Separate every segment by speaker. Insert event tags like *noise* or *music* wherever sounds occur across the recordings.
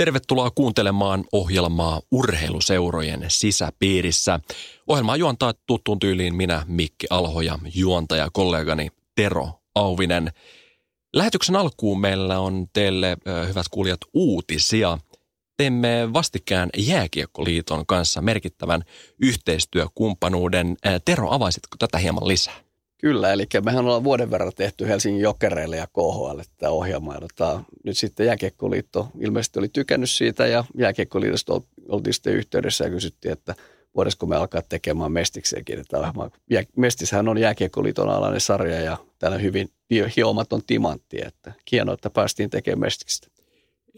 Speaker 1: Tervetuloa kuuntelemaan ohjelmaa urheiluseurojen sisäpiirissä. Ohjelmaa juontaa tuttuun tyyliin minä, Mikki Alho ja juontaja kollegani Tero Auvinen. Lähetyksen alkuun meillä on teille, hyvät kuulijat, uutisia. Teemme vastikään Jääkiekkoliiton kanssa merkittävän yhteistyökumppanuuden. Tero, avaisitko tätä hieman lisää?
Speaker 2: Kyllä, eli mehän ollaan vuoden verran tehty Helsingin Jokereille ja KHL tätä ohjelmaa. Ja tota, nyt sitten Jääkiekkoliitto ilmeisesti oli tykännyt siitä ja Jääkiekkoliitosta oltiin sitten yhteydessä ja kysyttiin, että voisiko me alkaa tekemään Mestikseenkin tätä ohjelmaa. Mestishän on Jääkiekkoliiton alainen sarja ja täällä hyvin hiomaton timantti, että hienoa, että päästiin tekemään Mestiksestä.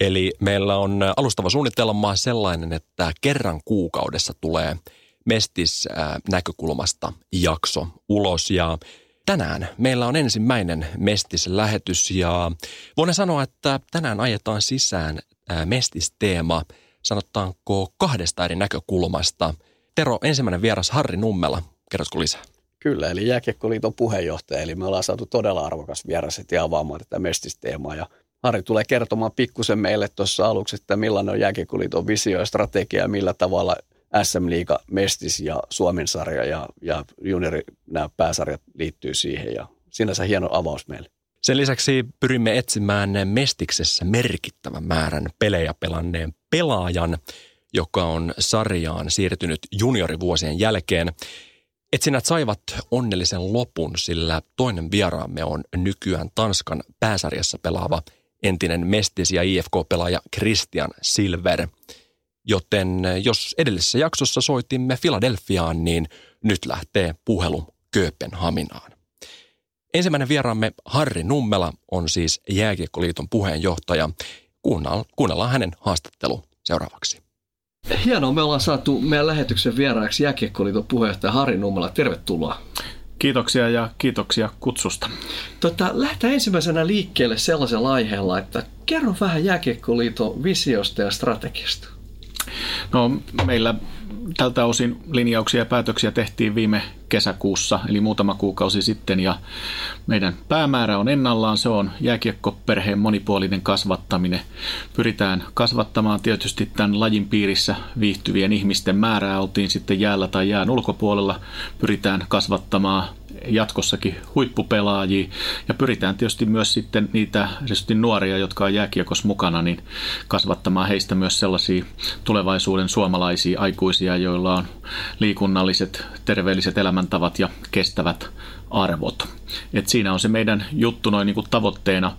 Speaker 1: Eli meillä on alustava suunnitelma sellainen, että kerran kuukaudessa tulee – Mestis näkökulmasta jakso ulos ja tänään meillä on ensimmäinen Mestis-lähetys ja voin sanoa, että tänään ajetaan sisään Mestis-teema, sanotaanko kahdesta eri näkökulmasta. Tero, ensimmäinen vieras Harri Nummela, kerrotko lisää?
Speaker 2: Kyllä, eli Jääkiekkoliiton puheenjohtaja, eli me ollaan saatu todella arvokas vieras ja avaamaan tätä Mestis-teemaa ja Harri tulee kertomaan pikkusen meille tuossa aluksi, että millainen on Jääkiekkoliiton visio ja strategia millä tavalla SM Liiga, Mestis ja Suomen sarja ja, ja juniori, nämä pääsarjat liittyy siihen ja sinänsä hieno avaus meille.
Speaker 1: Sen lisäksi pyrimme etsimään Mestiksessä merkittävän määrän pelejä pelanneen pelaajan, joka on sarjaan siirtynyt juniorivuosien jälkeen. Etsinnät saivat onnellisen lopun, sillä toinen vieraamme on nykyään Tanskan pääsarjassa pelaava entinen Mestis- ja IFK-pelaaja Christian Silver – Joten eh, jos edellisessä jaksossa soitimme Filadelfiaan, niin nyt lähtee puhelu Kööpenhaminaan. Ensimmäinen vieraamme Harri Nummela on siis Jääkiekkoliiton puheenjohtaja. Kuunnellaan hänen haastattelu seuraavaksi.
Speaker 3: Hienoa, me ollaan saatu meidän lähetyksen vieraaksi Jääkiekkoliiton puheenjohtaja Harri Nummela. Tervetuloa.
Speaker 4: Kiitoksia ja kiitoksia kutsusta.
Speaker 3: Tota, lähdetään ensimmäisenä liikkeelle sellaisella aiheella, että kerro vähän Jääkiekkoliiton visiosta ja strategiasta.
Speaker 4: No meillä tältä osin linjauksia ja päätöksiä tehtiin viime kesäkuussa, eli muutama kuukausi sitten, ja meidän päämäärä on ennallaan, se on jääkiekkoperheen monipuolinen kasvattaminen. Pyritään kasvattamaan tietysti tämän lajin piirissä viihtyvien ihmisten määrää, oltiin sitten jäällä tai jään ulkopuolella, pyritään kasvattamaan jatkossakin huippupelaajia ja pyritään tietysti myös sitten niitä nuoria, jotka on jääkiekos mukana, niin kasvattamaan heistä myös sellaisia tulevaisuuden suomalaisia aikuisia, joilla on liikunnalliset, terveelliset elämäntavat ja kestävät arvot. Et siinä on se meidän juttu noin niin kuin tavoitteena.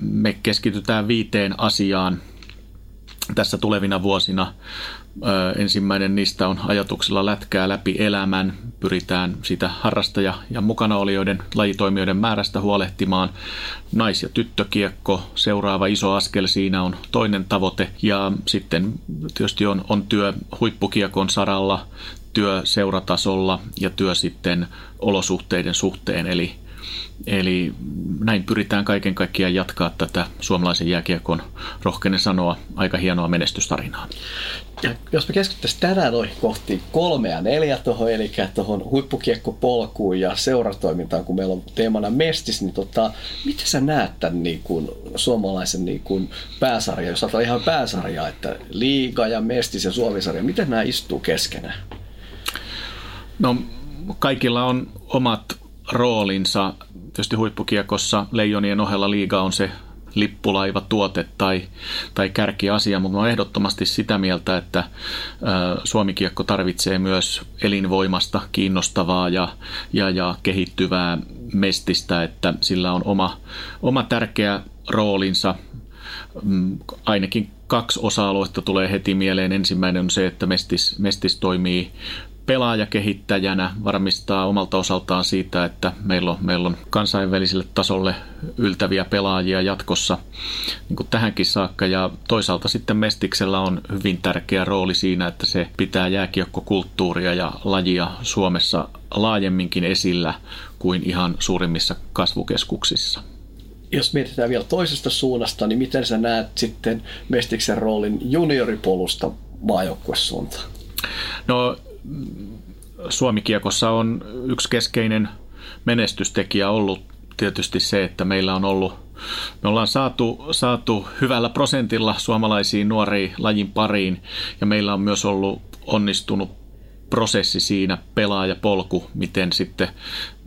Speaker 4: Me keskitytään viiteen asiaan tässä tulevina vuosina. Ensimmäinen niistä on ajatuksella lätkää läpi elämän. Pyritään sitä harrastaja- ja mukanaolijoiden lajitoimijoiden määrästä huolehtimaan. Nais- ja tyttökiekko, seuraava iso askel siinä on toinen tavoite. Ja sitten tietysti on, on työ huippukiekon saralla, työ seuratasolla ja työ sitten olosuhteiden suhteen. Eli Eli näin pyritään kaiken kaikkiaan jatkaa tätä suomalaisen jääkiekon, rohkeinen sanoa, aika hienoa menestystarinaa.
Speaker 3: Ja jos me keskittäisiin tänään noihin kohti kolme ja neljä tuohon, eli tuohon huippukiekkopolkuun ja seuratoimintaan, kun meillä on teemana mestis, niin tota, miten sä näet tämän niin kuin, suomalaisen niin kuin, pääsarjan, jos ajatellaan ihan pääsarjaa, että liiga ja mestis ja suomisarja, miten nämä istuu keskenään?
Speaker 4: No kaikilla on omat roolinsa. Tietysti huippukiekossa leijonien ohella liiga on se lippulaiva tuote tai, tai kärkiasia, mutta olen ehdottomasti sitä mieltä, että Suomikiekko tarvitsee myös elinvoimasta, kiinnostavaa ja, ja, ja kehittyvää mestistä, että sillä on oma, oma tärkeä roolinsa. Mm, ainakin kaksi osa-aluetta tulee heti mieleen. Ensimmäinen on se, että Mestis, Mestis toimii pelaajakehittäjänä varmistaa omalta osaltaan siitä, että meillä on, meillä on kansainväliselle tasolle yltäviä pelaajia jatkossa niin kuin tähänkin saakka. Ja toisaalta sitten Mestiksellä on hyvin tärkeä rooli siinä, että se pitää jääkiekkokulttuuria ja lajia Suomessa laajemminkin esillä kuin ihan suurimmissa kasvukeskuksissa
Speaker 3: jos mietitään vielä toisesta suunnasta, niin miten sä näet sitten Mestiksen roolin junioripolusta maajoukkuesuuntaan?
Speaker 4: No Suomikiekossa on yksi keskeinen menestystekijä ollut tietysti se, että meillä on ollut me ollaan saatu, saatu hyvällä prosentilla suomalaisiin nuoriin lajin pariin ja meillä on myös ollut onnistunut prosessi siinä, pelaajapolku, miten sitten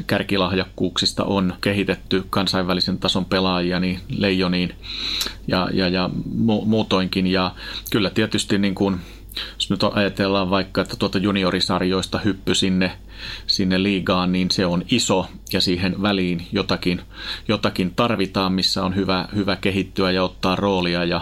Speaker 4: kärkilahjakkuuksista on kehitetty kansainvälisen tason pelaajia niin leijoniin ja, ja, ja mu- muutoinkin. Ja kyllä tietysti niin kuin jos nyt ajatellaan vaikka, että tuota juniorisarjoista hyppy sinne, sinne liigaan, niin se on iso ja siihen väliin jotakin, jotakin tarvitaan, missä on hyvä, hyvä kehittyä ja ottaa roolia. Ja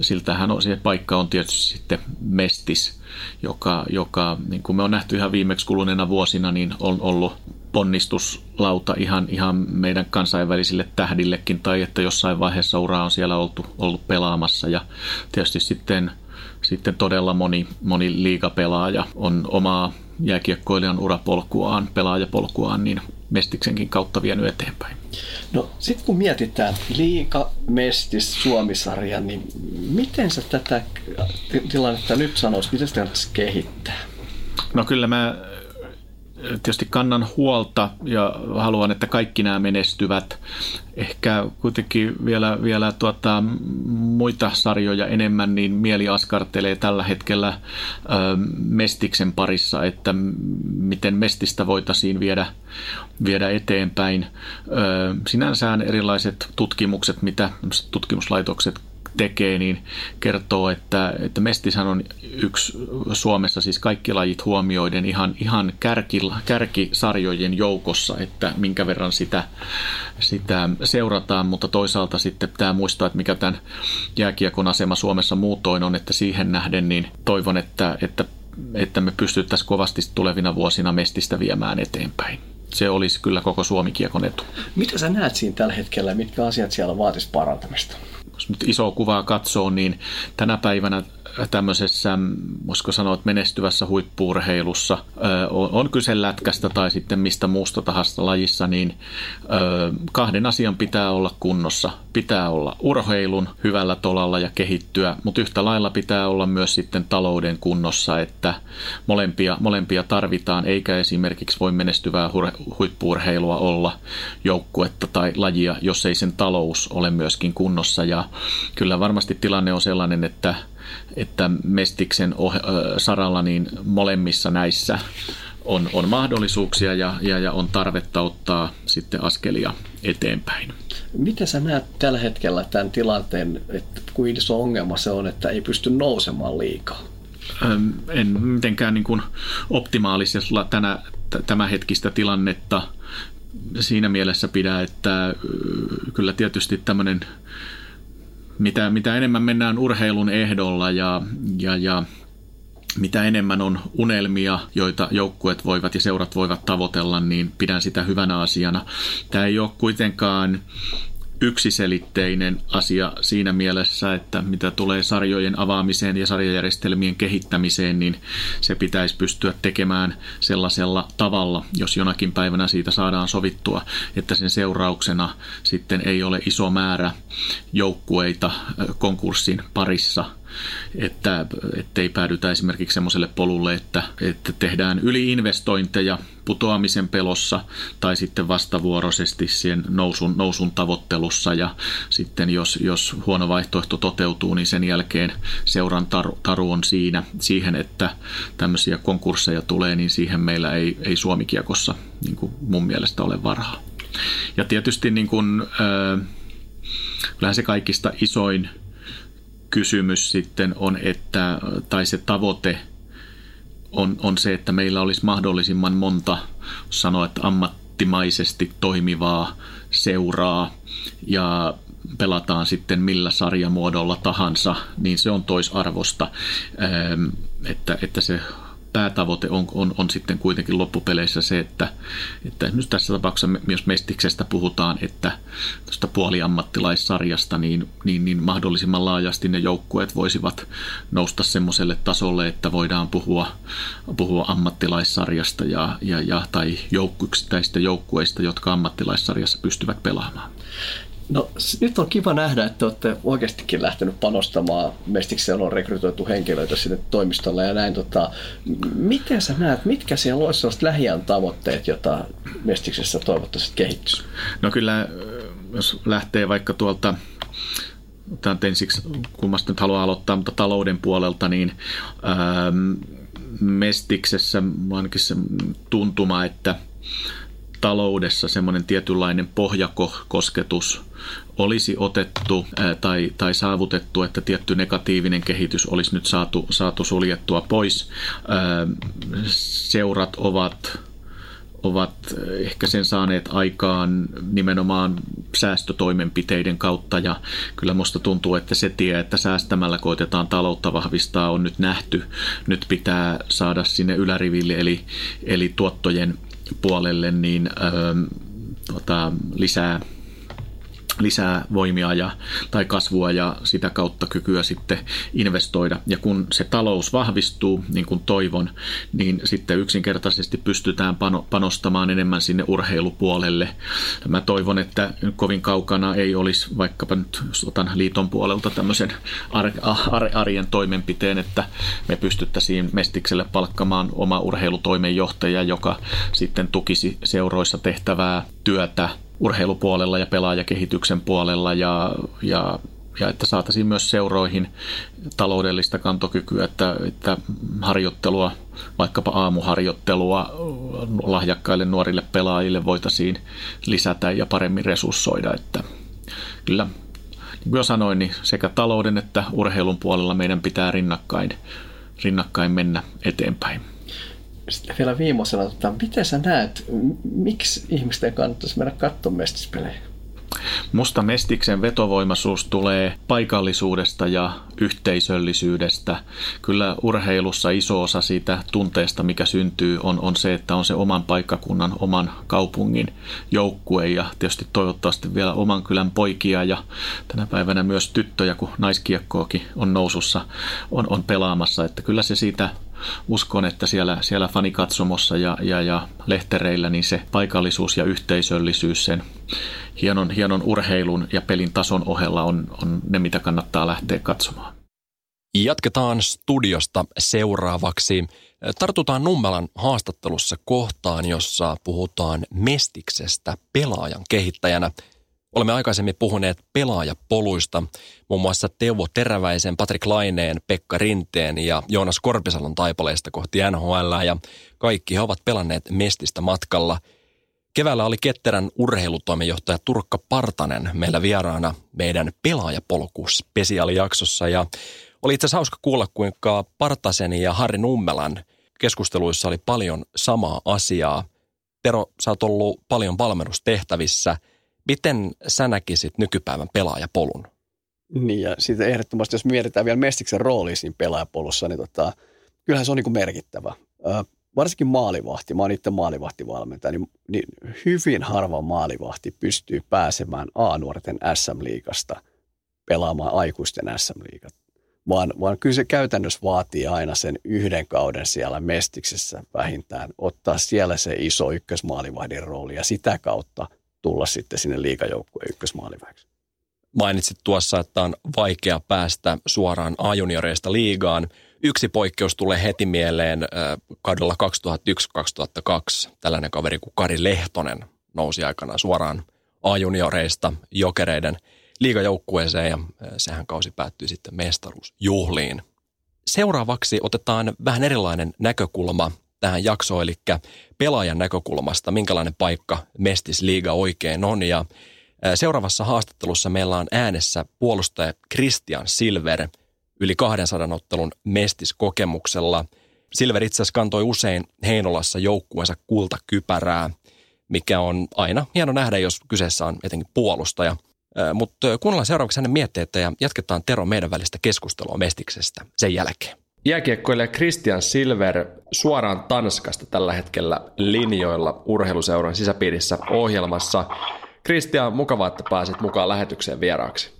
Speaker 4: siltähän on, se paikka on tietysti sitten mestis, joka, joka niin kuin me on nähty ihan viimeksi kuluneena vuosina, niin on ollut ponnistuslauta ihan, ihan meidän kansainvälisille tähdillekin. Tai että jossain vaiheessa uraa on siellä oltu, ollut pelaamassa. Ja tietysti sitten – sitten todella moni, moni liigapelaaja on omaa jääkiekkoilijan urapolkuaan, pelaajapolkuaan, niin Mestiksenkin kautta vienyt eteenpäin.
Speaker 3: No sitten kun mietitään liika, Mestis, Suomisarja, niin miten sä tätä tilannetta nyt sanoisit, miten sitä kehittää?
Speaker 4: No kyllä mä tietysti kannan huolta ja haluan, että kaikki nämä menestyvät. Ehkä kuitenkin vielä, vielä tuota, muita sarjoja enemmän, niin mieli askartelee tällä hetkellä ö, Mestiksen parissa, että miten Mestistä voitaisiin viedä, viedä eteenpäin. Ö, sinänsä erilaiset tutkimukset, mitä tutkimuslaitokset tekee, niin kertoo, että, että Mestishän on yksi Suomessa siis kaikki lajit huomioiden ihan, ihan kärki, kärkisarjojen joukossa, että minkä verran sitä, sitä seurataan, mutta toisaalta sitten pitää muistaa, että mikä tämän jääkiekon asema Suomessa muutoin on, että siihen nähden niin toivon, että, että, että me pystyttäisiin kovasti tulevina vuosina Mestistä viemään eteenpäin se olisi kyllä koko Suomi-kiekon etu.
Speaker 3: Mitä sä näet siinä tällä hetkellä, mitkä asiat siellä vaatisi parantamista?
Speaker 4: Jos nyt isoa kuvaa katsoo, niin tänä päivänä tämmöisessä, voisiko sanoa, että menestyvässä huippuurheilussa, on kyse lätkästä tai sitten mistä muusta tahansa lajissa, niin kahden asian pitää olla kunnossa. Pitää olla urheilun hyvällä tolalla ja kehittyä, mutta yhtä lailla pitää olla myös sitten talouden kunnossa, että molempia, molempia tarvitaan, eikä esimerkiksi voi menestyvää huippuurheilua olla joukkuetta tai lajia, jos ei sen talous ole myöskin kunnossa. Ja kyllä varmasti tilanne on sellainen, että että Mestiksen saralla niin molemmissa näissä on, on mahdollisuuksia ja, ja, ja on tarvetta ottaa sitten askelia eteenpäin.
Speaker 3: Miten sä näet tällä hetkellä tämän tilanteen, että kuin iso ongelma se on, että ei pysty nousemaan liikaa?
Speaker 4: En mitenkään niin kuin optimaalisella tänä, tämänhetkistä tilannetta siinä mielessä pidä, että kyllä tietysti tämmöinen mitä, mitä enemmän mennään urheilun ehdolla ja, ja, ja mitä enemmän on unelmia, joita joukkueet voivat ja seurat voivat tavoitella, niin pidän sitä hyvänä asiana. Tämä ei ole kuitenkaan yksiselitteinen asia siinä mielessä, että mitä tulee sarjojen avaamiseen ja sarjajärjestelmien kehittämiseen, niin se pitäisi pystyä tekemään sellaisella tavalla, jos jonakin päivänä siitä saadaan sovittua, että sen seurauksena sitten ei ole iso määrä joukkueita konkurssin parissa – että ettei päädytä esimerkiksi semmoiselle polulle, että, että tehdään yliinvestointeja putoamisen pelossa tai sitten vastavuoroisesti siihen nousun, nousun tavoittelussa ja sitten jos, jos huono vaihtoehto toteutuu, niin sen jälkeen seuran taru, taru on siinä, siihen, että tämmöisiä konkursseja tulee, niin siihen meillä ei, ei Suomikiekossa niin kuin mun mielestä ole varaa. Ja tietysti niin kuin, äh, kyllähän se kaikista isoin kysymys sitten on, että, tai se tavoite on, on se, että meillä olisi mahdollisimman monta, sanoa, että ammattimaisesti toimivaa seuraa ja pelataan sitten millä sarjamuodolla tahansa, niin se on toisarvosta, että, että se päätavoite on, on, on sitten kuitenkin loppupeleissä se, että, että nyt tässä tapauksessa myös Mestiksestä puhutaan, että tuosta puoliammattilaissarjasta niin, niin, niin mahdollisimman laajasti ne joukkueet voisivat nousta semmoiselle tasolle, että voidaan puhua, puhua ammattilaissarjasta ja, ja, ja tai joukkueista joukkueista, jotka ammattilaissarjassa pystyvät pelaamaan.
Speaker 3: No nyt on kiva nähdä, että olette oikeastikin lähtenyt panostamaan. Mestikseen on rekrytoitu henkilöitä sinne toimistolle ja näin. Tota, miten sä näet, mitkä siellä olisi sellaiset lähiän tavoitteet, joita Mestiksessä toivottavasti kehittyisi?
Speaker 4: No kyllä jos lähtee vaikka tuolta Tämä ensiksi kummasta nyt haluaa aloittaa, mutta talouden puolelta, niin ää, Mestiksessä ainakin se tuntuma, että taloudessa semmoinen tietynlainen pohjakosketus olisi otettu tai, tai saavutettu, että tietty negatiivinen kehitys olisi nyt saatu, saatu suljettua pois. Seurat ovat ovat ehkä sen saaneet aikaan nimenomaan säästötoimenpiteiden kautta ja kyllä musta tuntuu, että se tie, että säästämällä koitetaan taloutta vahvistaa on nyt nähty. Nyt pitää saada sinne yläriville eli, eli tuottojen puolelle niin ö, tota, lisää lisää voimia ja, tai kasvua ja sitä kautta kykyä sitten investoida. Ja kun se talous vahvistuu, niin kuin toivon, niin sitten yksinkertaisesti pystytään panostamaan enemmän sinne urheilupuolelle. Mä toivon, että kovin kaukana ei olisi vaikkapa nyt otan liiton puolelta tämmöisen arjen toimenpiteen, että me pystyttäisiin Mestikselle palkkamaan oma urheilutoimenjohtaja, joka sitten tukisi seuroissa tehtävää työtä urheilupuolella ja pelaajakehityksen puolella ja, ja, ja että saataisiin myös seuroihin taloudellista kantokykyä, että, että harjoittelua, vaikkapa aamuharjoittelua lahjakkaille nuorille pelaajille voitaisiin lisätä ja paremmin resurssoida. Että kyllä, niin kuin jo sanoin, niin sekä talouden että urheilun puolella meidän pitää rinnakkain, rinnakkain mennä eteenpäin
Speaker 3: sitten vielä viimeisenä, että miten sä näet, miksi ihmisten kannattaisi mennä katsomaan mestispelejä?
Speaker 4: Musta Mestiksen vetovoimaisuus tulee paikallisuudesta ja yhteisöllisyydestä. Kyllä urheilussa iso osa siitä tunteesta, mikä syntyy, on, on se, että on se oman paikkakunnan, oman kaupungin joukkue ja tietysti toivottavasti vielä oman kylän poikia ja tänä päivänä myös tyttöjä, kun naiskiekkoakin on nousussa, on, on pelaamassa. Että kyllä se siitä uskon, että siellä, siellä fanikatsomossa ja, ja, ja lehtereillä niin se paikallisuus ja yhteisöllisyys sen hienon, hienon urheilun ja pelin tason ohella on, on ne, mitä kannattaa lähteä katsomaan.
Speaker 1: Jatketaan studiosta seuraavaksi. Tartutaan Nummelan haastattelussa kohtaan, jossa puhutaan Mestiksestä pelaajan kehittäjänä – Olemme aikaisemmin puhuneet pelaajapoluista, muun muassa Teuvo Teräväisen, Patrik Laineen, Pekka Rinteen ja Joonas Korpisalon taipaleista kohti NHL ja kaikki he ovat pelanneet Mestistä matkalla. Keväällä oli ketterän urheilutoimenjohtaja Turkka Partanen meillä vieraana meidän pelaajapolku spesiaalijaksossa ja oli itse asiassa hauska kuulla, kuinka Partasen ja Harri Nummelan keskusteluissa oli paljon samaa asiaa. Tero, sä oot ollut paljon valmennustehtävissä – Miten sä näkisit nykypäivän pelaajapolun?
Speaker 2: Niin ja sitten ehdottomasti, jos mietitään vielä Mestiksen rooli siinä pelaajapolussa, niin tota, kyllähän se on niin merkittävä. Ö, varsinkin maalivahti, mä oon itse maalivahtivalmentaja, niin, niin hyvin harva maalivahti pystyy pääsemään A-nuorten SM-liigasta pelaamaan aikuisten SM-liigat. Vaan, vaan kyllä se käytännössä vaatii aina sen yhden kauden siellä Mestiksessä vähintään, ottaa siellä se iso ykkösmaalivahdin rooli ja sitä kautta – tulla sitten sinne liikajoukkueen ykkösmaaliväksi.
Speaker 1: Mainitsit tuossa, että on vaikea päästä suoraan A-junioreista liigaan. Yksi poikkeus tulee heti mieleen kaudella 2001-2002. Tällainen kaveri kuin Kari Lehtonen nousi aikana suoraan A-junioreista jokereiden liigajoukkueeseen ja sehän kausi päättyi sitten mestaruusjuhliin. Seuraavaksi otetaan vähän erilainen näkökulma tähän jaksoon, eli pelaajan näkökulmasta, minkälainen paikka Mestisliiga oikein on. Ja seuraavassa haastattelussa meillä on äänessä puolustaja Christian Silver yli 200 ottelun Mestis-kokemuksella. Silver itse asiassa kantoi usein Heinolassa joukkueensa kultakypärää, mikä on aina hieno nähdä, jos kyseessä on etenkin puolustaja. Mutta kuunnellaan seuraavaksi hänen mietteitä ja jatketaan Tero meidän välistä keskustelua Mestiksestä sen jälkeen. Jääkiekkoilija Christian Silver suoraan Tanskasta tällä hetkellä linjoilla urheiluseuran sisäpiirissä ohjelmassa. Christian, mukavaa, että pääsit mukaan lähetykseen vieraaksi.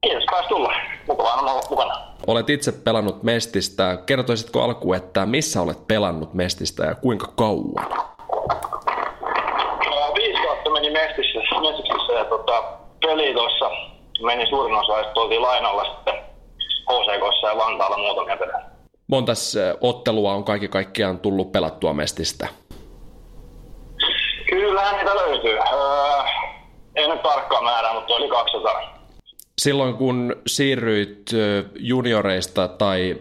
Speaker 5: Kiitos, pääs tulla. Mukavaa olla mukana.
Speaker 1: Olet itse pelannut Mestistä. Kertoisitko alkuun, että missä olet pelannut Mestistä ja kuinka kauan?
Speaker 5: Viisi kautta meni Mestissä, Mestissä ja tota, peli tuossa meni suurin osa, että oltiin lainalla sitten HCKssa ja Vantaalla muutamia pelejä.
Speaker 1: Montas ottelua on kaikki kaikkiaan tullut pelattua Mestistä?
Speaker 5: Kyllähän niitä löytyy. Öö, En nyt tarkkaa määrää, mutta oli 200.
Speaker 6: Silloin kun siirryit junioreista tai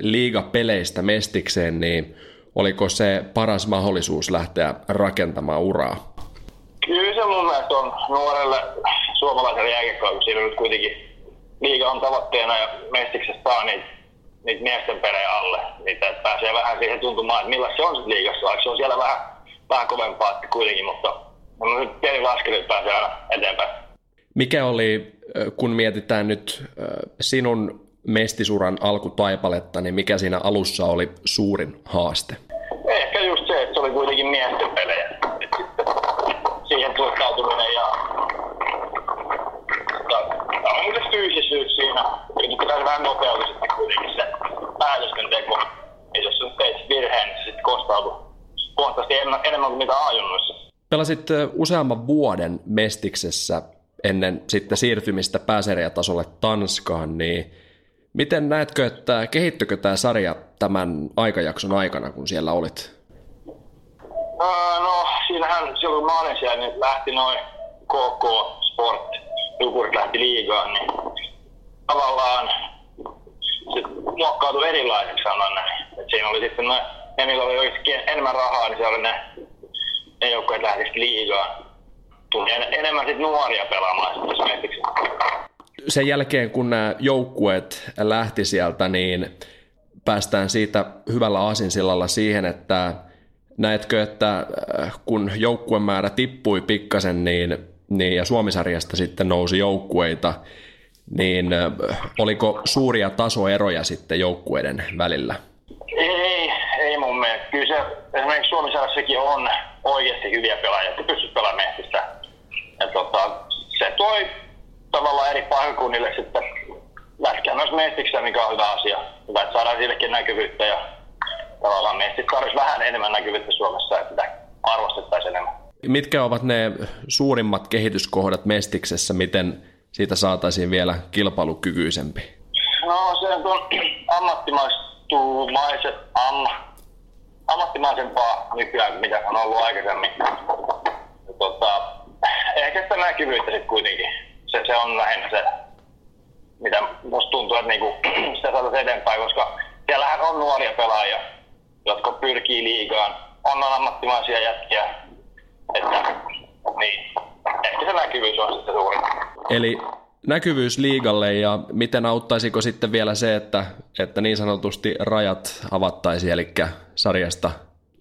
Speaker 6: liigapeleistä mestikseen, niin oliko se paras mahdollisuus lähteä rakentamaan uraa?
Speaker 5: Kyllä se mun mielestä on nuorelle suomalaiselle jääkiekkoille, kun siinä nyt kuitenkin liiga on tavoitteena ja mestiksessä saa niitä, niitä miesten pereen alle. Niitä, että pääsee vähän siihen tuntumaan, että millä se on sitten liigassa, vaikka se on siellä vähän, vähän kovempaa kuitenkin, mutta on nyt pieni että pääsee aina eteenpäin.
Speaker 6: Mikä oli, kun mietitään nyt sinun mestisuran alkutaipaletta, niin mikä siinä alussa oli suurin haaste?
Speaker 5: Ehkä just se, että se oli kuitenkin miesten pelejä. siihen suhtautuminen ja tämä on myös fyysisyys siinä. Pitäisi vähän nopeutua sitten kuitenkin se päätösten teko. Ja jos sun teit virheen, niin se sitten kostautuu huomattavasti enemmän kuin mitä ajunnoissa.
Speaker 6: Pelasit useamman vuoden Mestiksessä ennen sitten siirtymistä pääsarjatasolle Tanskaan, niin miten näetkö, että kehittykö tämä sarja tämän aikajakson aikana, kun siellä olit?
Speaker 5: no, siinähän silloin kun mä olin siellä, niin lähti noin KK Sport, Jukurit lähti liigaan, niin tavallaan muokkautui erilaiseksi sanon näin. Et siinä oli sitten ne, ne millä oli oikeasti enemmän rahaa, niin se oli ne, ne joukkueet lähti liigaan tuli en, enemmän sit nuoria pelaamaan esimerkiksi.
Speaker 6: Sen jälkeen, kun nämä joukkueet lähti sieltä, niin päästään siitä hyvällä aasinsillalla siihen, että näetkö, että äh, kun joukkuemäärä tippui pikkasen niin, niin, ja Suomisarjasta sitten nousi joukkueita, niin oliko suuria tasoeroja sitten joukkueiden välillä?
Speaker 5: Ei, ei mun mielestä. Kyllä se esimerkiksi Suomisarjassakin on oikeasti hyviä pelaajia, jotka pystyvät pelaamaan mestistä ja tota, se toi tavallaan eri paikkakunnille sitten lätkää myös mestikseen, mikä on hyvä asia. Hyvä, että saadaan sillekin näkyvyyttä ja tavallaan mestit tarvitsisi vähän enemmän näkyvyyttä Suomessa, että sitä arvostettaisiin enemmän.
Speaker 6: Mitkä ovat ne suurimmat kehityskohdat Mestiksessä, miten siitä saataisiin vielä kilpailukykyisempi?
Speaker 5: No se on ammattimaistumaiset, am, ammattimaisempaa nykyään, mitä on ollut aikaisemmin. Ja, tota, ehkä sitä näkyvyyttä sitten kuitenkin. Se, se on lähinnä se, mitä musta tuntuu, että niinku, *clears throat* sitä saataisiin eteenpäin, koska siellähän on nuoria pelaajia, jotka pyrkii liigaan. On ammattimaisia jätkiä, että niin, ehkä se näkyvyys on sitten suurin.
Speaker 6: Eli näkyvyys liigalle ja miten auttaisiko sitten vielä se, että, että niin sanotusti rajat avattaisiin, eli sarjasta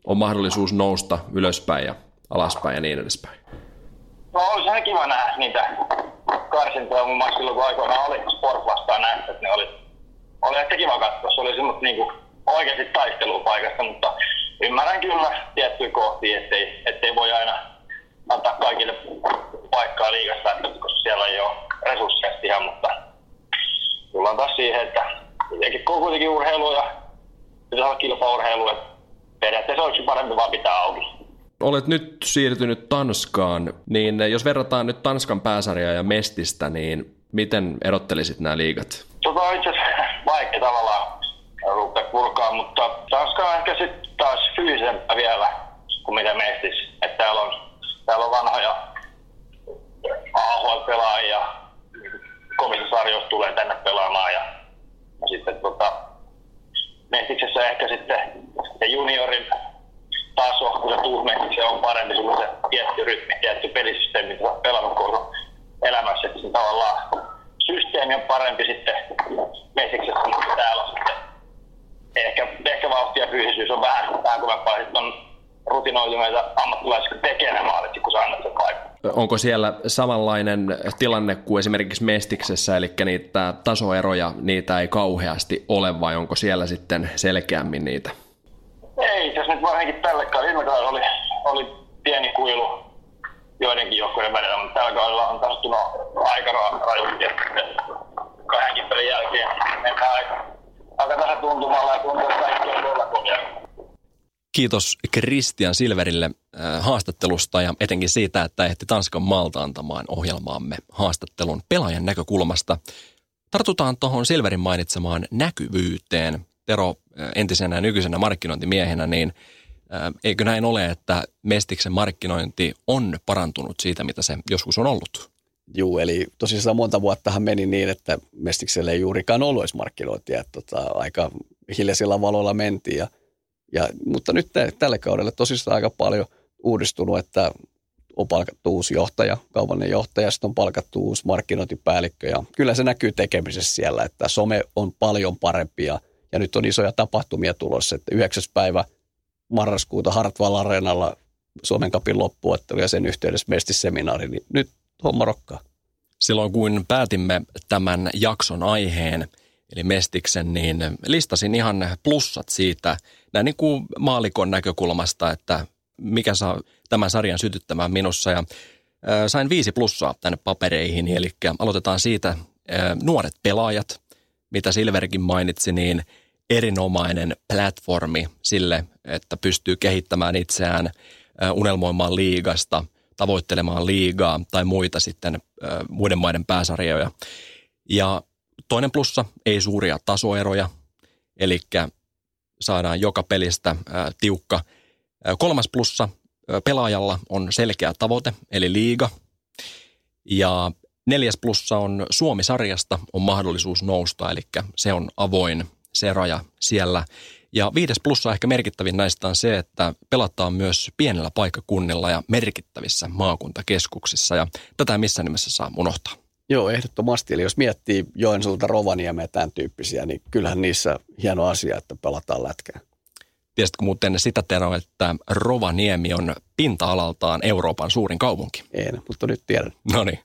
Speaker 6: on mahdollisuus nousta ylöspäin ja alaspäin ja niin edespäin?
Speaker 5: No olisi ihan kiva nähdä niitä karsintoja. Mun mielestä silloin kun aikoinaan oli Sport vastaan näistä, että ne oli, oli ehkä kiva katsoa. Se oli semmoista niinku oikeasti taistelua paikasta, mutta ymmärrän kyllä tiettyjä kohtia, ettei, ettei voi aina antaa kaikille paikkaa liikasta, että koska siellä ei ole resursseja ihan, mutta tullaan taas siihen, että on kuitenkin urheilu ja pitäisi olla kilpaurheilu, että periaatteessa olisi parempi vaan pitää auki
Speaker 6: olet nyt siirtynyt Tanskaan, niin jos verrataan nyt Tanskan pääsarjaa ja Mestistä, niin miten erottelisit nämä liigat?
Speaker 5: Tota on itse asiassa vaikea tavallaan rupea purkaa, mutta Tanska on ehkä sitten taas fyysisempää vielä kuin mitä Mestis. Että täällä on, täällä on vanhoja AHL-pelaajia, kovissa sarjoissa tulee tänne pelaamaan ja, ja sitten tota, Mestiksessä ehkä sitten se juniorin taso, kun se tuut se on parempi, sulla se tietty rytmi, tietty pelisysteemi, mitä olet pelannut koko elämässä, että tavallaan systeemi on parempi sitten mesiksessä, mutta täällä on sitten. Ehkä, ehkä vauhti ja fyysisyys on vähän, vähän kovempaa, sitten on rutinoituneita ammattilaisia, jotka tekee ne maalit, kun sä annat sen paikan.
Speaker 6: Onko siellä samanlainen tilanne kuin esimerkiksi Mestiksessä, eli niitä tasoeroja, niitä ei kauheasti ole, vai onko siellä sitten selkeämmin niitä?
Speaker 5: Ei, jos nyt varsinkin tällä kaudella, viime oli, oli pieni kuilu joidenkin joukkojen välillä, mutta tällä kaudella on tasottunut aika rajusti, kahdenkin pelin jälkeen mennään aika, aika tuntumalla ja tuntuu, että kaikki on tuolla.
Speaker 6: Kiitos Christian Silverille äh, haastattelusta ja etenkin siitä, että ehti Tanskan maalta antamaan ohjelmaamme haastattelun pelaajan näkökulmasta. Tartutaan tuohon Silverin mainitsemaan näkyvyyteen. Tero entisenä ja nykyisenä markkinointimiehenä, niin
Speaker 1: Eikö näin ole, että Mestiksen markkinointi on parantunut siitä, mitä se joskus on ollut?
Speaker 2: Juu, eli tosissaan monta vuottahan meni niin, että Mestikselle ei juurikaan ollut edes markkinointia. Tota, aika hiljaisilla valoilla mentiin. Ja, ja, mutta nyt tälle kaudelle tosissaan aika paljon uudistunut, että on palkattu uusi johtaja, kaupallinen johtaja, sitten on palkattu uusi markkinointipäällikkö ja kyllä se näkyy tekemisessä siellä, että some on paljon parempi ja, nyt on isoja tapahtumia tulossa, että 9. päivä marraskuuta Hartwall Areenalla Suomen kapin loppuottelu ja sen yhteydessä mestisseminaari, niin nyt homma rokkaa.
Speaker 1: Silloin kun päätimme tämän jakson aiheen, eli Mestiksen, niin listasin ihan plussat siitä, näin niin kuin maalikon näkökulmasta, että mikä saa tämän sarjan sytyttämään minussa. Ja sain viisi plussaa tänne papereihin, eli aloitetaan siitä nuoret pelaajat, mitä Silverkin mainitsi, niin erinomainen platformi sille, että pystyy kehittämään itseään, unelmoimaan liigasta, tavoittelemaan liigaa tai muita sitten muiden maiden pääsarjoja. Ja toinen plussa, ei suuria tasoeroja, eli saadaan joka pelistä tiukka Kolmas plussa pelaajalla on selkeä tavoite, eli liiga. Ja neljäs plussa on Suomi-sarjasta on mahdollisuus nousta, eli se on avoin se raja siellä. Ja viides plussa ehkä merkittävin näistä on se, että pelataan myös pienellä paikkakunnilla ja merkittävissä maakuntakeskuksissa. Ja tätä missään nimessä saa unohtaa.
Speaker 2: Joo, ehdottomasti. Eli jos miettii Joensuulta Rovaniemeä tämän tyyppisiä, niin kyllähän niissä hieno asia, että pelataan lätkää.
Speaker 1: Tiesitkö muuten sitä Tero, että Rovaniemi on pinta-alaltaan Euroopan suurin kaupunki?
Speaker 2: En, mutta nyt tiedän.
Speaker 1: No niin.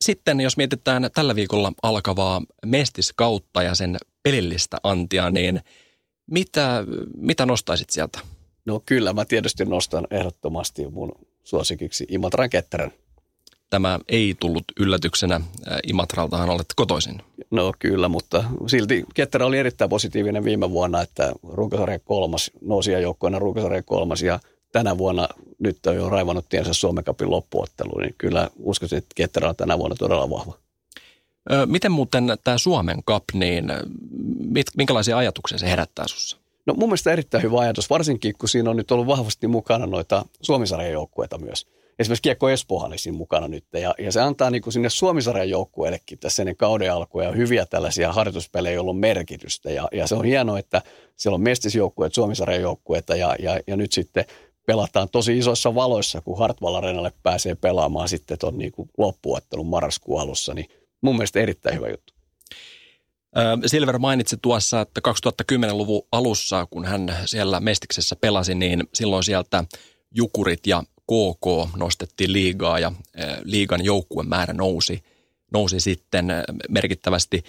Speaker 1: Sitten jos mietitään tällä viikolla alkavaa mestiskautta ja sen pelillistä antia, niin mitä, mitä nostaisit sieltä?
Speaker 2: No kyllä, mä tietysti nostan ehdottomasti mun suosikiksi Imatran Ketterän
Speaker 1: tämä ei tullut yllätyksenä. Imatraltahan olet kotoisin.
Speaker 2: No kyllä, mutta silti Ketterä oli erittäin positiivinen viime vuonna, että runkosarjan kolmas, nousi joukkoina runkosarjan kolmas ja tänä vuonna nyt on jo raivannut tiensä Suomen Cupin loppuotteluun, niin kyllä uskoisin, että Ketterä on tänä vuonna todella vahva.
Speaker 1: Miten muuten tämä Suomen Cup, niin minkälaisia ajatuksia se herättää sinussa?
Speaker 2: No mun mielestä erittäin hyvä ajatus, varsinkin kun siinä on nyt ollut vahvasti mukana noita Suomisarjan joukkueita myös esimerkiksi Kiekko Espoohan siinä mukana nyt. Ja, ja se antaa niin kuin sinne Suomisarjan joukkueellekin tässä ennen kauden alkuja ja hyviä tällaisia harjoituspelejä, joilla on merkitystä. Ja, ja se on hienoa, että siellä on mestisjoukkueet, Suomisarjan joukkueita ja, ja, ja nyt sitten pelataan tosi isoissa valoissa, kun Hartwall Arenalle pääsee pelaamaan sitten tuon niin loppuottelun marraskuun alussa. Niin mun mielestä erittäin hyvä juttu.
Speaker 1: Silver mainitsi tuossa, että 2010-luvun alussa, kun hän siellä Mestiksessä pelasi, niin silloin sieltä Jukurit ja KK nostettiin liigaa ja liigan joukkueen määrä nousi, nousi sitten merkittävästi.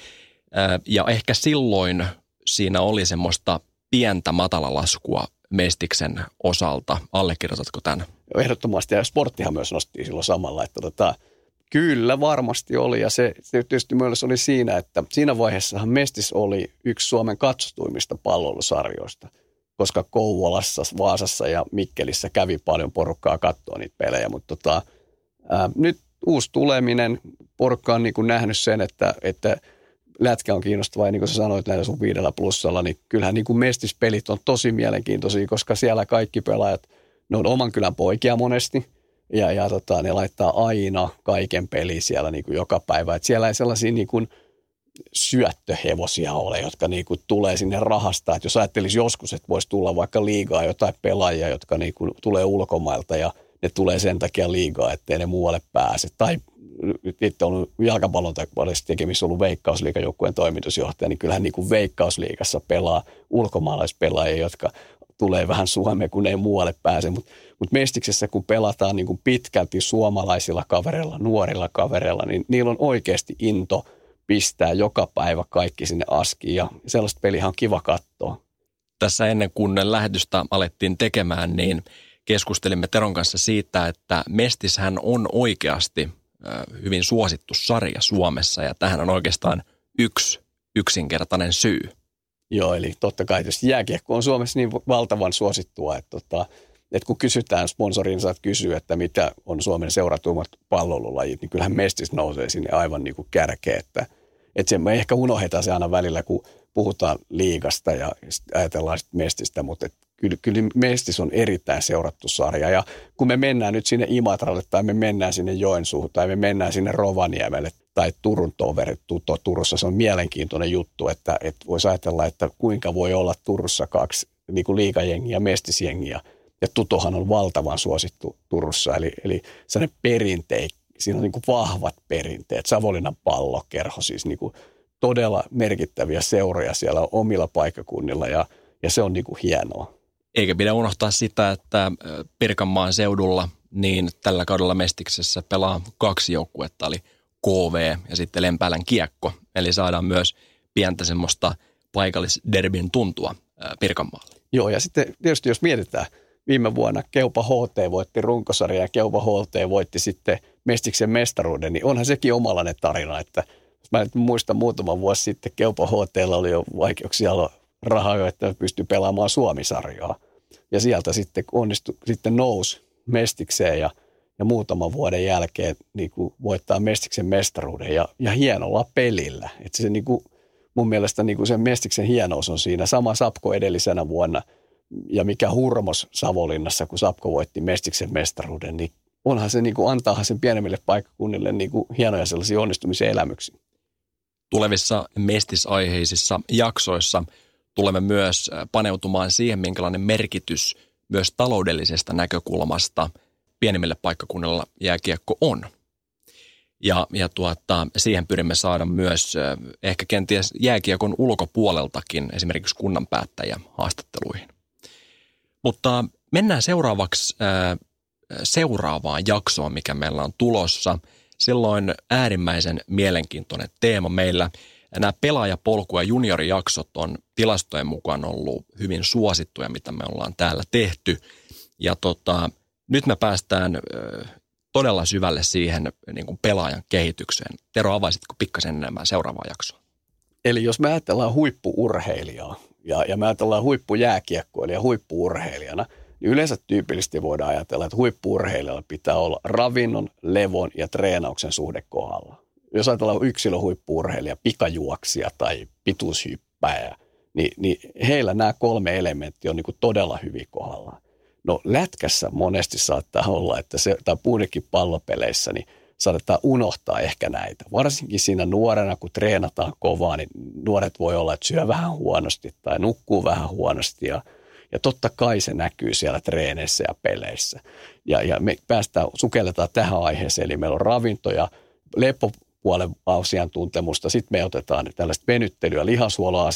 Speaker 1: Ja ehkä silloin siinä oli semmoista pientä matalalaskua Mestiksen osalta. Allekirjoitatko tämän?
Speaker 2: Ehdottomasti, ja sporttihan myös nosti silloin samalla, että tota, kyllä varmasti oli, ja se, se tietysti myös oli siinä, että siinä vaiheessahan Mestis oli yksi Suomen katsotuimmista palloilusarjoista – koska Kouvolassa, Vaasassa ja Mikkelissä kävi paljon porukkaa katsoa niitä pelejä, mutta tota, ää, nyt uusi tuleminen, porukka on niin kuin nähnyt sen, että, että lätkä on kiinnostavaa ja niin kuin sä sanoit näillä sun viidellä plussalla, niin kyllähän niin kuin mestispelit on tosi mielenkiintoisia, koska siellä kaikki pelaajat, ne on oman kylän poikia monesti ja, ja tota, ne laittaa aina kaiken peli siellä niin kuin joka päivä. Et siellä ei sellaisia niin kuin – syöttöhevosia ole, jotka niin kuin tulee sinne rahasta. Että jos ajattelisi joskus, että voisi tulla vaikka liigaa jotain pelaajia, jotka niin kuin tulee ulkomailta ja ne tulee sen takia liigaa, ettei ne muualle pääse. Tai itse on jalkapallon tekemissä ollut Veikkausliigajoukkueen toimitusjohtaja, niin kyllähän niin kuin Veikkausliigassa pelaa ulkomaalaispelaajia, jotka tulee vähän Suomeen, kun ei muualle pääse. Mutta mut Mestiksessä, kun pelataan niin kuin pitkälti suomalaisilla kavereilla, nuorilla kavereilla, niin niillä on oikeasti into – pistää joka päivä kaikki sinne askiin ja sellaista peliä on kiva katsoa.
Speaker 1: Tässä ennen kuin lähetystä alettiin tekemään, niin keskustelimme Teron kanssa siitä, että Mestishän on oikeasti hyvin suosittu sarja Suomessa ja tähän on oikeastaan yksi yksinkertainen syy.
Speaker 2: Joo, eli totta kai tietysti jääkiekko on Suomessa niin valtavan suosittua, että, tota, että kun kysytään sponsorin, saat kysyä, että mitä on Suomen seuratummat pallolulajit, niin kyllähän Mestis nousee sinne aivan niin kuin että – että se me ehkä unohdetaan se aina välillä, kun puhutaan liigasta ja ajatellaan mestistä, mutta kyllä, kyllä Mestis on erittäin seurattu sarja. Ja kun me mennään nyt sinne Imatralle tai me mennään sinne Joensuuhun tai me mennään sinne Rovaniemelle tai Turun toverit Turussa, se on mielenkiintoinen juttu, että, että voisi ajatella, että kuinka voi olla Turussa kaksi niin kuin liikajengiä, mestisjengiä. Ja Tutohan on valtavan suosittu Turussa, eli, eli sellainen perinteik, siinä on niin kuin vahvat perinteet. Savolinan pallokerho, siis niin kuin todella merkittäviä seuroja siellä omilla paikakunnilla ja, ja se on niin kuin hienoa.
Speaker 1: Eikä pidä unohtaa sitä, että Pirkanmaan seudulla niin tällä kaudella Mestiksessä pelaa kaksi joukkuetta, eli KV ja sitten Lempäälän kiekko. Eli saadaan myös pientä semmoista paikallisderbin tuntua Pirkanmaalle.
Speaker 2: Joo, ja sitten tietysti jos mietitään, viime vuonna Keupa HT voitti runkosarja ja Keupa HT voitti sitten Mestiksen mestaruuden, niin onhan sekin omalainen tarina, että mä nyt muistan muutama vuosi sitten Keupa HT oli jo vaikeuksia olla rahaa, että pystyi pelaamaan Suomisarjaa. Ja sieltä sitten onnistui, sitten nousi Mestikseen ja, ja muutaman vuoden jälkeen niin kuin voittaa Mestiksen mestaruuden ja, ja hienolla pelillä. Että se niin kuin, mun mielestä niin kuin sen Mestiksen hienous on siinä. Sama Sapko edellisenä vuonna ja mikä hurmos Savolinnassa, kun Sapko voitti Mestiksen mestaruuden, niin onhan se niin kuin, antaahan sen pienemmille paikkakunnille niin kuin hienoja sellaisia onnistumisen elämyksiä.
Speaker 1: Tulevissa mestisaiheisissa jaksoissa tulemme myös paneutumaan siihen, minkälainen merkitys myös taloudellisesta näkökulmasta pienimmille paikkakunnilla jääkiekko on. Ja, ja tuota, siihen pyrimme saada myös ehkä kenties jääkiekon ulkopuoleltakin esimerkiksi kunnan päättäjä haastatteluihin. Mutta mennään seuraavaksi äh, seuraavaan jaksoon, mikä meillä on tulossa. Silloin äärimmäisen mielenkiintoinen teema meillä. Nämä pelaajapolku- ja juniorijaksot on tilastojen mukaan ollut hyvin suosittuja, mitä me ollaan täällä tehty. Ja tota, nyt me päästään äh, todella syvälle siihen niin kuin pelaajan kehitykseen. Tero, avaisitko pikkasen enemmän seuraavaa jaksoa?
Speaker 2: Eli jos me ajatellaan huippuurheilijaa ja, ja me ajatellaan huippujääkiekkoilija huippuurheilijana, niin yleensä tyypillisesti voidaan ajatella, että huippuurheilijalla pitää olla ravinnon, levon ja treenauksen suhde kohdalla. Jos ajatellaan yksilöhuippuurheilija, pikajuoksia tai pituushyppääjä, niin, niin heillä nämä kolme elementtiä on niin todella hyvin kohdallaan. No lätkässä monesti saattaa olla, että se, tai puhunekin pallopeleissä, niin saattaa unohtaa ehkä näitä. Varsinkin siinä nuorena, kun treenataan kovaa, niin nuoret voi olla, että syö vähän huonosti tai nukkuu vähän huonosti ja, ja totta kai se näkyy siellä treeneissä ja peleissä. Ja, ja me päästään, sukelletaan tähän aiheeseen, eli meillä on ravinto ja lepopuolen asiantuntemusta, sitten me otetaan tällaista venyttelyä, lihashuolon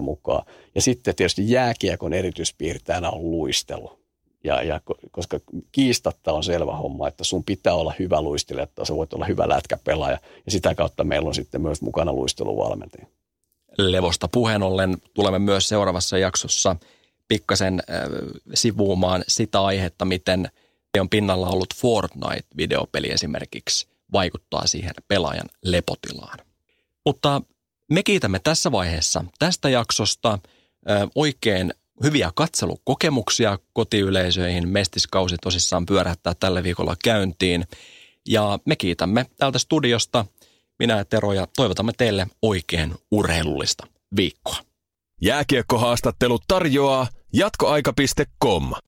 Speaker 2: mukaan ja sitten tietysti jääkiekon erityispiirteenä on luistelu ja, ja koska kiistatta on selvä homma, että sun pitää olla hyvä luistelija, että sä voit olla hyvä lätkäpelaaja. Ja sitä kautta meillä on sitten myös mukana luisteluvalmentaja.
Speaker 1: Levosta puheen ollen tulemme myös seuraavassa jaksossa pikkasen äh, sivuumaan sitä aihetta, miten on pinnalla ollut Fortnite-videopeli esimerkiksi vaikuttaa siihen pelaajan lepotilaan. Mutta me kiitämme tässä vaiheessa tästä jaksosta. Äh, oikein hyviä katselukokemuksia kotiyleisöihin. Mestiskausi tosissaan pyörähtää tällä viikolla käyntiin. Ja me kiitämme täältä studiosta, minä ja Tero, ja toivotamme teille oikein urheilullista viikkoa.
Speaker 7: Jääkiekkohaastattelut tarjoaa jatkoaika.com.